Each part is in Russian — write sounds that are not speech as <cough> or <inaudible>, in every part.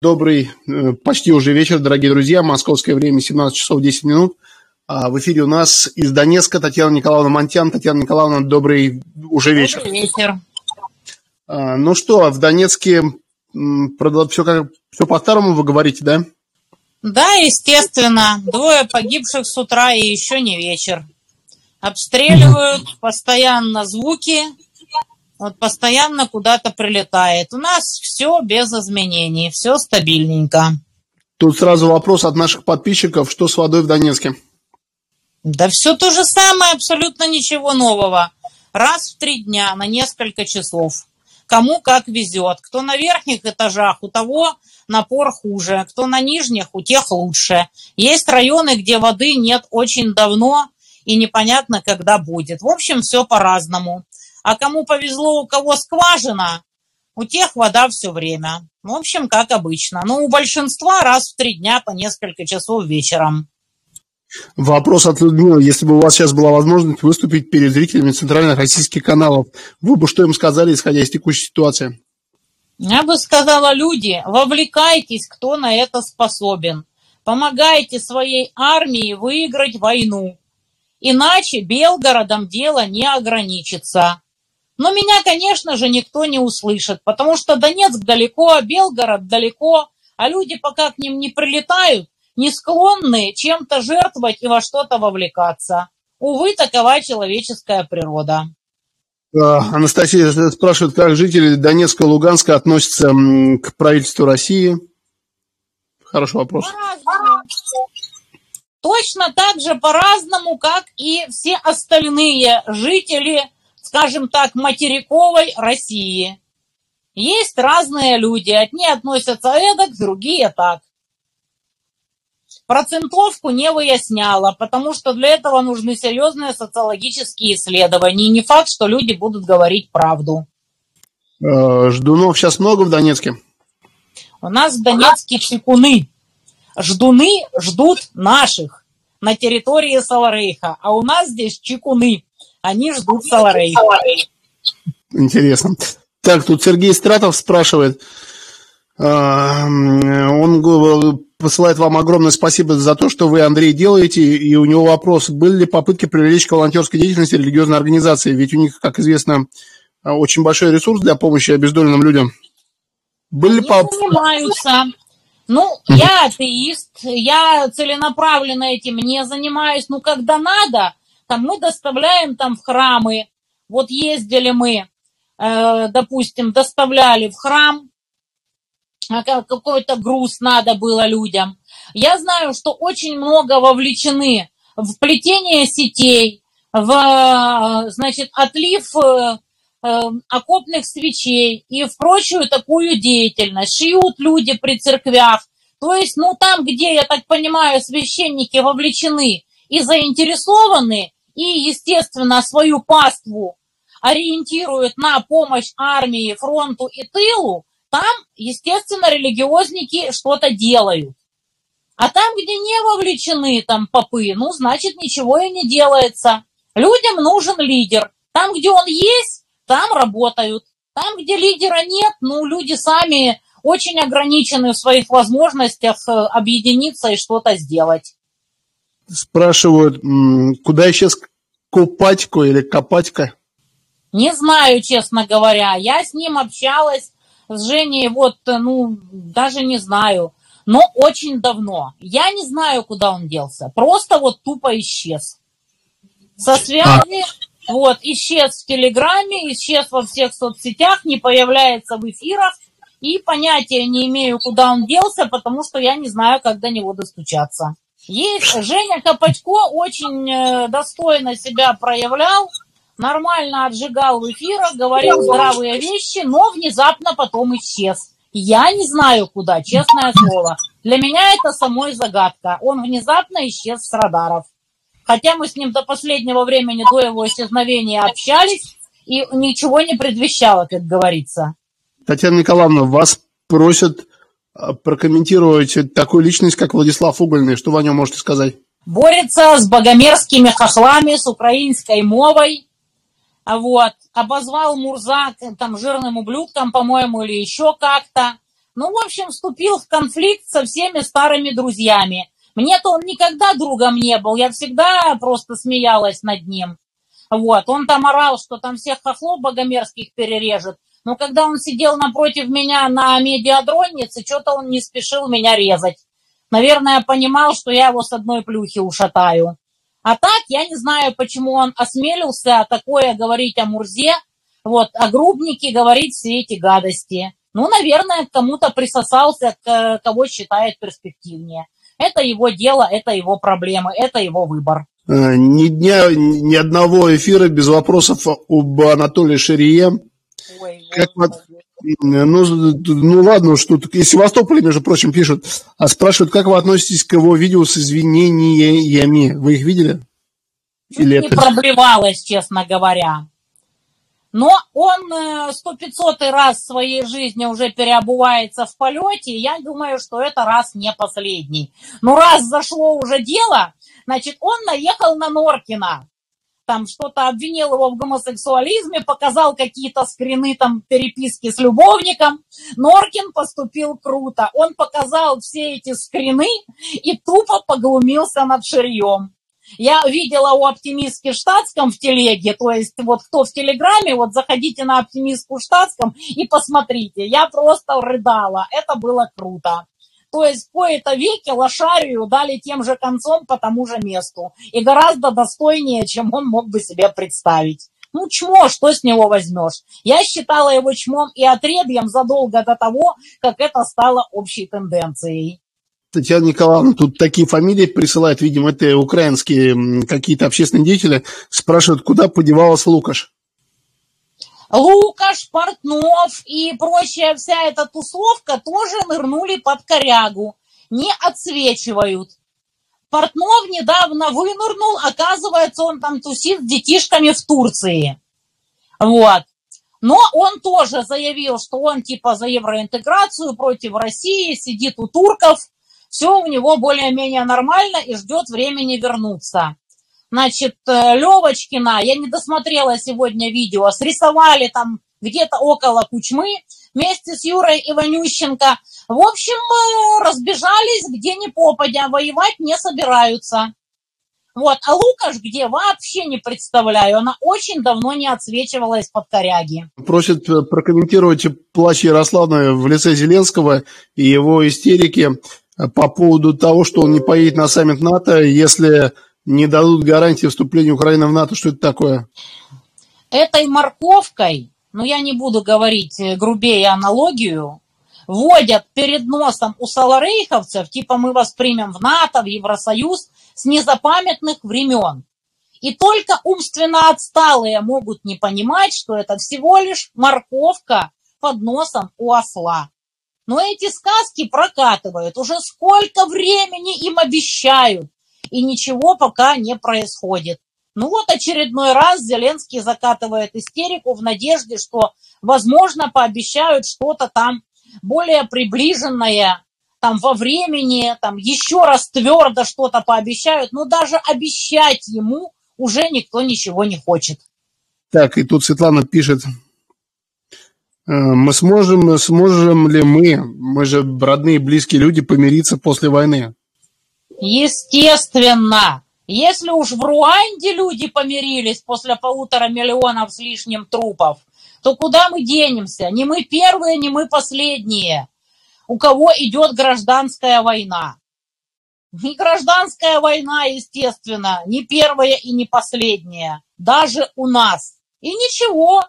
Добрый, э, почти уже вечер, дорогие друзья. Московское время 17 часов 10 минут. А в эфире у нас из Донецка Татьяна Николаевна Монтян. Татьяна Николаевна, добрый уже вечер. Добрый вечер. А, ну что, в Донецке все, как, все по-старому вы говорите, да? Да, естественно. Двое погибших с утра и еще не вечер. Обстреливают, постоянно звуки, вот постоянно куда-то прилетает. У нас все без изменений, все стабильненько. Тут сразу вопрос от наших подписчиков, что с водой в Донецке? Да все то же самое, абсолютно ничего нового. Раз в три дня на несколько часов. Кому как везет. Кто на верхних этажах, у того напор хуже. Кто на нижних, у тех лучше. Есть районы, где воды нет очень давно и непонятно, когда будет. В общем, все по-разному. А кому повезло, у кого скважина, у тех вода все время. В общем, как обычно. Но у большинства раз в три дня по несколько часов вечером. Вопрос от Людмилы. Если бы у вас сейчас была возможность выступить перед зрителями центральных российских каналов, вы бы что им сказали, исходя из текущей ситуации? Я бы сказала, люди, вовлекайтесь, кто на это способен. Помогайте своей армии выиграть войну. Иначе Белгородом дело не ограничится. Но меня, конечно же, никто не услышит, потому что Донецк далеко, Белгород далеко, а люди пока к ним не прилетают, не склонны чем-то жертвовать и во что-то вовлекаться. Увы, такова человеческая природа. А, Анастасия спрашивает, как жители Донецка и Луганска относятся к правительству России? Хороший вопрос. Точно так же по-разному, как и все остальные жители скажем так, материковой России. Есть разные люди, одни относятся эдак, другие так. Процентовку не выясняла, потому что для этого нужны серьезные социологические исследования. И не факт, что люди будут говорить правду. Э, ждунов сейчас много в Донецке? У нас в Донецке чекуны. Ждуны ждут наших на территории Саларейха, а у нас здесь чекуны. Они ждут Саларей. Интересно. Так, тут Сергей Стратов спрашивает. А, он посылает вам огромное спасибо за то, что вы, Андрей, делаете. И у него вопрос, были ли попытки привлечь к волонтерской деятельности религиозной организации? Ведь у них, как известно, очень большой ресурс для помощи обездоленным людям. Были Они поп... занимаются. Ну, я атеист, я целенаправленно этим не занимаюсь. Ну, когда надо, мы доставляем там в храмы. Вот ездили мы, э, допустим, доставляли в храм, а какой-то груз надо было людям. Я знаю, что очень много вовлечены в плетение сетей, в, значит, отлив э, э, окопных свечей и в прочую такую деятельность. Шьют люди при церквях. То есть, ну, там, где, я так понимаю, священники вовлечены и заинтересованы, и, естественно, свою паству ориентируют на помощь армии, фронту и тылу, там, естественно, религиозники что-то делают. А там, где не вовлечены там попы, ну, значит, ничего и не делается. Людям нужен лидер. Там, где он есть, там работают. Там, где лидера нет, ну, люди сами очень ограничены в своих возможностях э, объединиться и что-то сделать спрашивают, куда исчез Купатько или Копатько? Не знаю, честно говоря. Я с ним общалась, с Женей, вот, ну, даже не знаю. Но очень давно. Я не знаю, куда он делся. Просто вот тупо исчез. Со связи, а. вот, исчез в Телеграме, исчез во всех соцсетях, не появляется в эфирах. И понятия не имею, куда он делся, потому что я не знаю, как до него достучаться. Есть Женя Копатько очень э, достойно себя проявлял, нормально отжигал в эфирах, говорил здравые вещи, но внезапно потом исчез. Я не знаю куда, честное слово. Для меня это самой загадка. Он внезапно исчез с радаров. Хотя мы с ним до последнего времени, до его исчезновения общались, и ничего не предвещало, как говорится. Татьяна Николаевна, вас просят прокомментировать такую личность, как Владислав Угольный. Что вы о нем можете сказать? Борется с богомерзкими хохлами, с украинской мовой. Вот. Обозвал Мурза там жирным ублюдком, по-моему, или еще как-то. Ну, в общем, вступил в конфликт со всеми старыми друзьями. Мне-то он никогда другом не был, я всегда просто смеялась над ним. Вот, он там орал, что там всех хохлов богомерзких перережет. Но когда он сидел напротив меня на медиадроннице, что-то он не спешил меня резать. Наверное, понимал, что я его с одной плюхи ушатаю. А так, я не знаю, почему он осмелился такое говорить о Мурзе, вот, о грубнике говорить все эти гадости. Ну, наверное, кому-то присосался, к кого считает перспективнее. Это его дело, это его проблемы, это его выбор. Э, ни дня, ни одного эфира без вопросов об Анатолии Шарие. Ой, как, ну, ну ладно, что из Севастополя, между прочим, пишут, а спрашивают, как вы относитесь к его видео с извинениями? Вы их видели? Или не это... проблевалась, честно говоря. Но он э, сто пятьсотый раз в своей жизни уже переобувается в полете, и я думаю, что это раз не последний. Ну, раз зашло уже дело, значит, он наехал на Норкина там что-то обвинил его в гомосексуализме, показал какие-то скрины там переписки с любовником. Норкин поступил круто. Он показал все эти скрины и тупо поглумился над ширьем. Я видела у оптимистки штатском в телеге, то есть вот кто в телеграме, вот заходите на оптимистку штатском и посмотрите. Я просто рыдала. Это было круто. То есть в кои-то веки лошарию дали тем же концом по тому же месту. И гораздо достойнее, чем он мог бы себе представить. Ну, чмо, что с него возьмешь? Я считала его чмом и отребьем задолго до того, как это стало общей тенденцией. Татьяна Николаевна, тут такие фамилии присылают, видимо, это украинские какие-то общественные деятели, спрашивают, куда подевался Лукаш? Лукаш, Портнов и прочая вся эта тусовка тоже нырнули под корягу, не отсвечивают. Портнов недавно вынырнул, оказывается, он там тусит с детишками в Турции. Вот. Но он тоже заявил, что он типа за евроинтеграцию против России, сидит у турков, все у него более-менее нормально и ждет времени вернуться значит, э, Левочкина, я не досмотрела сегодня видео, срисовали там где-то около Кучмы вместе с Юрой Иванющенко. В общем, э, разбежались где ни попадя, воевать не собираются. Вот, а Лукаш где, вообще не представляю. Она очень давно не отсвечивалась под коряги. Просит э, прокомментировать плач Ярославна в лице Зеленского и его истерики по поводу того, что он не поедет на саммит НАТО, если не дадут гарантии вступления Украины в НАТО. Что это такое? Этой морковкой, ну я не буду говорить э, грубее аналогию, вводят перед носом у саларейховцев, типа мы вас примем в НАТО, в Евросоюз, с незапамятных времен. И только умственно отсталые могут не понимать, что это всего лишь морковка под носом у осла. Но эти сказки прокатывают. Уже сколько времени им обещают и ничего пока не происходит. Ну вот очередной раз Зеленский закатывает истерику в надежде, что, возможно, пообещают что-то там более приближенное, там во времени, там еще раз твердо что-то пообещают, но даже обещать ему уже никто ничего не хочет. Так, и тут Светлана пишет, «Э, мы сможем, сможем ли мы, мы же родные близкие люди, помириться после войны? Естественно. Если уж в Руанде люди помирились после полутора миллионов с лишним трупов, то куда мы денемся? Не мы первые, не мы последние, у кого идет гражданская война. Не гражданская война, естественно, не первая и не последняя, даже у нас. И ничего,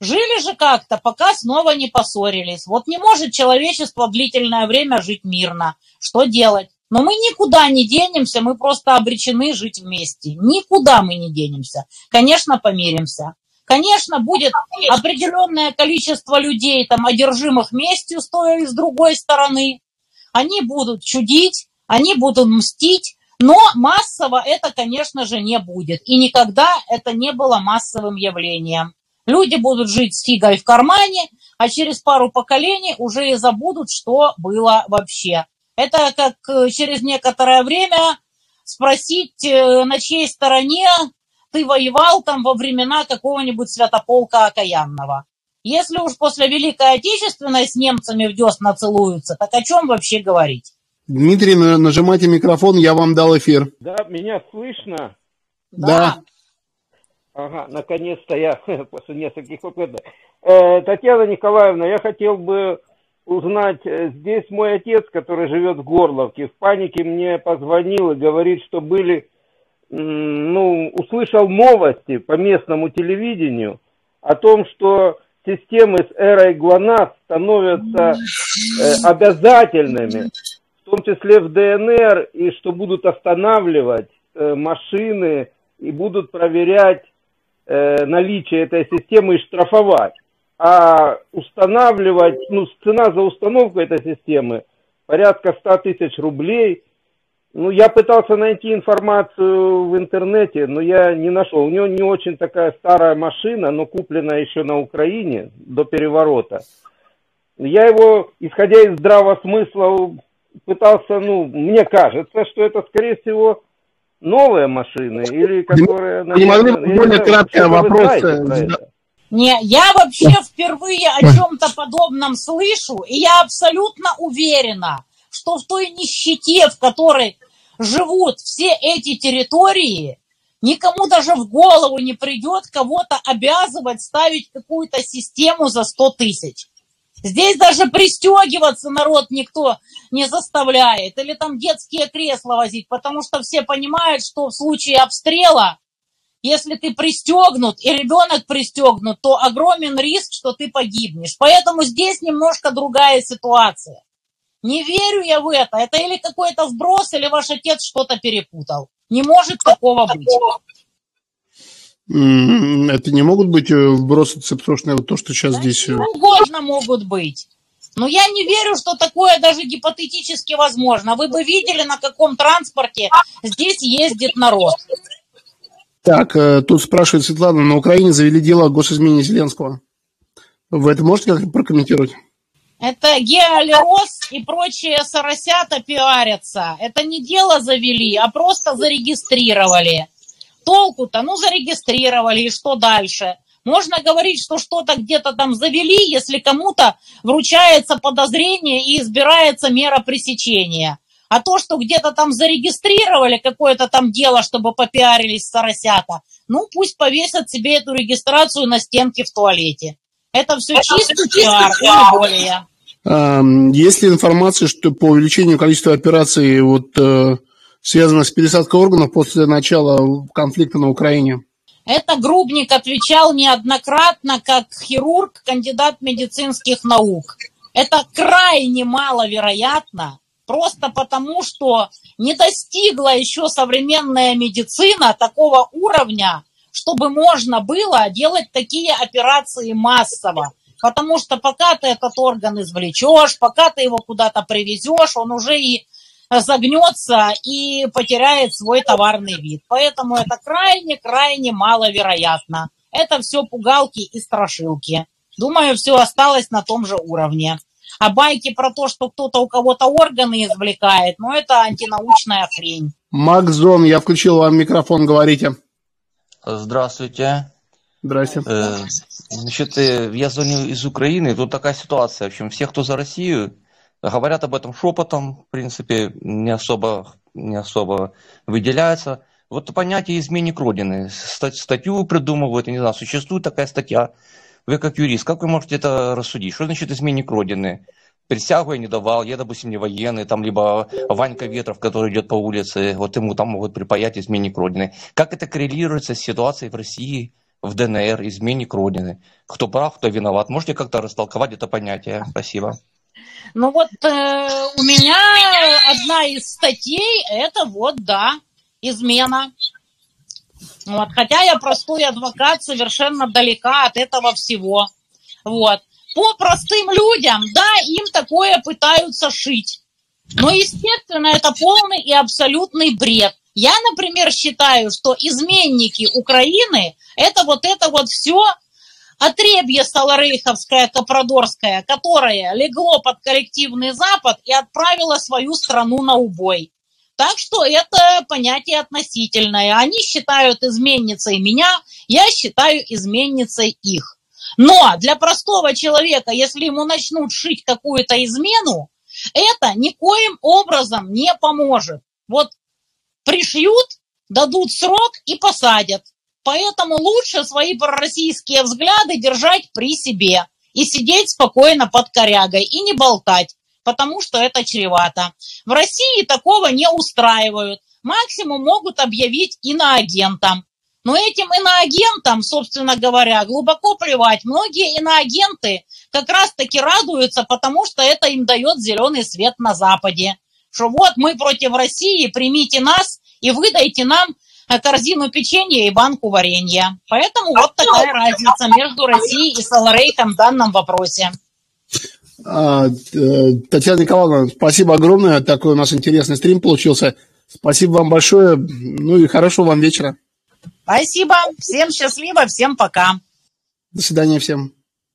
жили же как-то, пока снова не поссорились. Вот не может человечество длительное время жить мирно. Что делать? Но мы никуда не денемся, мы просто обречены жить вместе. Никуда мы не денемся. Конечно, помиримся. Конечно, будет определенное количество людей, там, одержимых местью с с другой стороны. Они будут чудить, они будут мстить, но массово это, конечно же, не будет. И никогда это не было массовым явлением. Люди будут жить с фигой в кармане, а через пару поколений уже и забудут, что было вообще. Это как э, через некоторое время спросить, э, на чьей стороне ты воевал там во времена какого-нибудь святополка окаянного. Если уж после Великой Отечественной с немцами в десна целуются, так о чем вообще говорить? Дмитрий, нажимайте микрофон, я вам дал эфир. Да, меня слышно? Да. Ага, наконец-то я <laughs> после нескольких вопросов. Э, Татьяна Николаевна, я хотел бы узнать, э, здесь мой отец, который живет в Горловке, в панике мне позвонил и говорит, что были, ну, услышал новости по местному телевидению о том, что системы с эрой ГЛОНАСС становятся э, обязательными, в том числе в ДНР, и что будут останавливать э, машины и будут проверять э, наличие этой системы и штрафовать. А устанавливать, ну, цена за установку этой системы порядка 100 тысяч рублей. Ну, я пытался найти информацию в интернете, но я не нашел. У него не очень такая старая машина, но куплена еще на Украине до переворота. Я его, исходя из здравого смысла, пытался, ну, мне кажется, что это, скорее всего, новые машины или которые... Не могли более краткий вопрос? Не, я вообще впервые о чем-то подобном слышу, и я абсолютно уверена, что в той нищете, в которой живут все эти территории, никому даже в голову не придет кого-то обязывать ставить какую-то систему за 100 тысяч. Здесь даже пристегиваться народ никто не заставляет. Или там детские кресла возить, потому что все понимают, что в случае обстрела, если ты пристегнут и ребенок пристегнут, то огромен риск, что ты погибнешь. Поэтому здесь немножко другая ситуация. Не верю я в это. Это или какой-то вброс, или ваш отец что-то перепутал. Не может такого быть. Это не могут быть э, вбросы цепсошные, вот то, что сейчас да здесь... Э, угодно могут быть. Но я не верю, что такое даже гипотетически возможно. Вы бы видели, на каком транспорте здесь ездит народ. Так, э, тут спрашивает Светлана, на Украине завели дело о госизмене Зеленского. Вы это можете как-то прокомментировать? Это геолероз и прочие соросята пиарятся. Это не дело завели, а просто зарегистрировали. Толку-то, ну, зарегистрировали, и что дальше? Можно говорить, что что-то где-то там завели, если кому-то вручается подозрение и избирается мера пресечения. А то, что где-то там зарегистрировали какое-то там дело, чтобы попиарились соросята, ну пусть повесят себе эту регистрацию на стенке в туалете. Это все чистый пиар, не более. Есть ли информация, что по увеличению количества операций вот э, связано с пересадкой органов после начала конфликта на Украине? Это Грубник отвечал неоднократно как хирург, кандидат медицинских наук. Это крайне маловероятно, просто потому что не достигла еще современная медицина такого уровня, чтобы можно было делать такие операции массово. Потому что пока ты этот орган извлечешь, пока ты его куда-то привезешь, он уже и загнется и потеряет свой товарный вид. Поэтому это крайне-крайне маловероятно. Это все пугалки и страшилки. Думаю, все осталось на том же уровне. А байки про то, что кто-то у кого-то органы извлекает, ну это антинаучная хрень. Макзон, я включил вам микрофон, говорите. Здравствуйте. Здравствуйте. Э, значит, э, я звоню из Украины. Тут такая ситуация. В общем, все, кто за Россию, Говорят об этом шепотом, в принципе, не особо, не особо выделяется. Вот понятие изменник Родины. Статью придумывают, я не знаю, существует такая статья. Вы как юрист, как вы можете это рассудить? Что значит изменник Родины? Присягу я не давал, я, допустим, не военный, там, либо Ванька Ветров, который идет по улице, вот ему там могут припаять изменник Родины. Как это коррелируется с ситуацией в России, в ДНР, изменник Родины? Кто прав, кто виноват? Можете как-то растолковать это понятие? Спасибо. Ну вот э, у меня одна из статей это вот, да, измена. Вот, хотя я простой адвокат, совершенно далека от этого всего. Вот. По простым людям, да, им такое пытаются шить. Но, естественно, это полный и абсолютный бред. Я, например, считаю, что изменники Украины – это вот это вот все отребье Саларейховское, Капродорское, которое легло под коллективный Запад и отправило свою страну на убой. Так что это понятие относительное. Они считают изменницей меня, я считаю изменницей их. Но для простого человека, если ему начнут шить какую-то измену, это никоим образом не поможет. Вот пришьют, дадут срок и посадят. Поэтому лучше свои пророссийские взгляды держать при себе и сидеть спокойно под корягой и не болтать, потому что это чревато. В России такого не устраивают. Максимум могут объявить иноагентом. Но этим иноагентам, собственно говоря, глубоко плевать. Многие иноагенты как раз-таки радуются, потому что это им дает зеленый свет на Западе. Что вот мы против России, примите нас и выдайте нам э, корзину печенья и банку варенья. Поэтому вот такая разница между Россией и Саларейком в данном вопросе. А, э, Татьяна Николаевна, спасибо огромное. Такой у нас интересный стрим получился. Спасибо вам большое. Ну и хорошего вам вечера. Спасибо. Всем счастливо, всем пока. До свидания всем.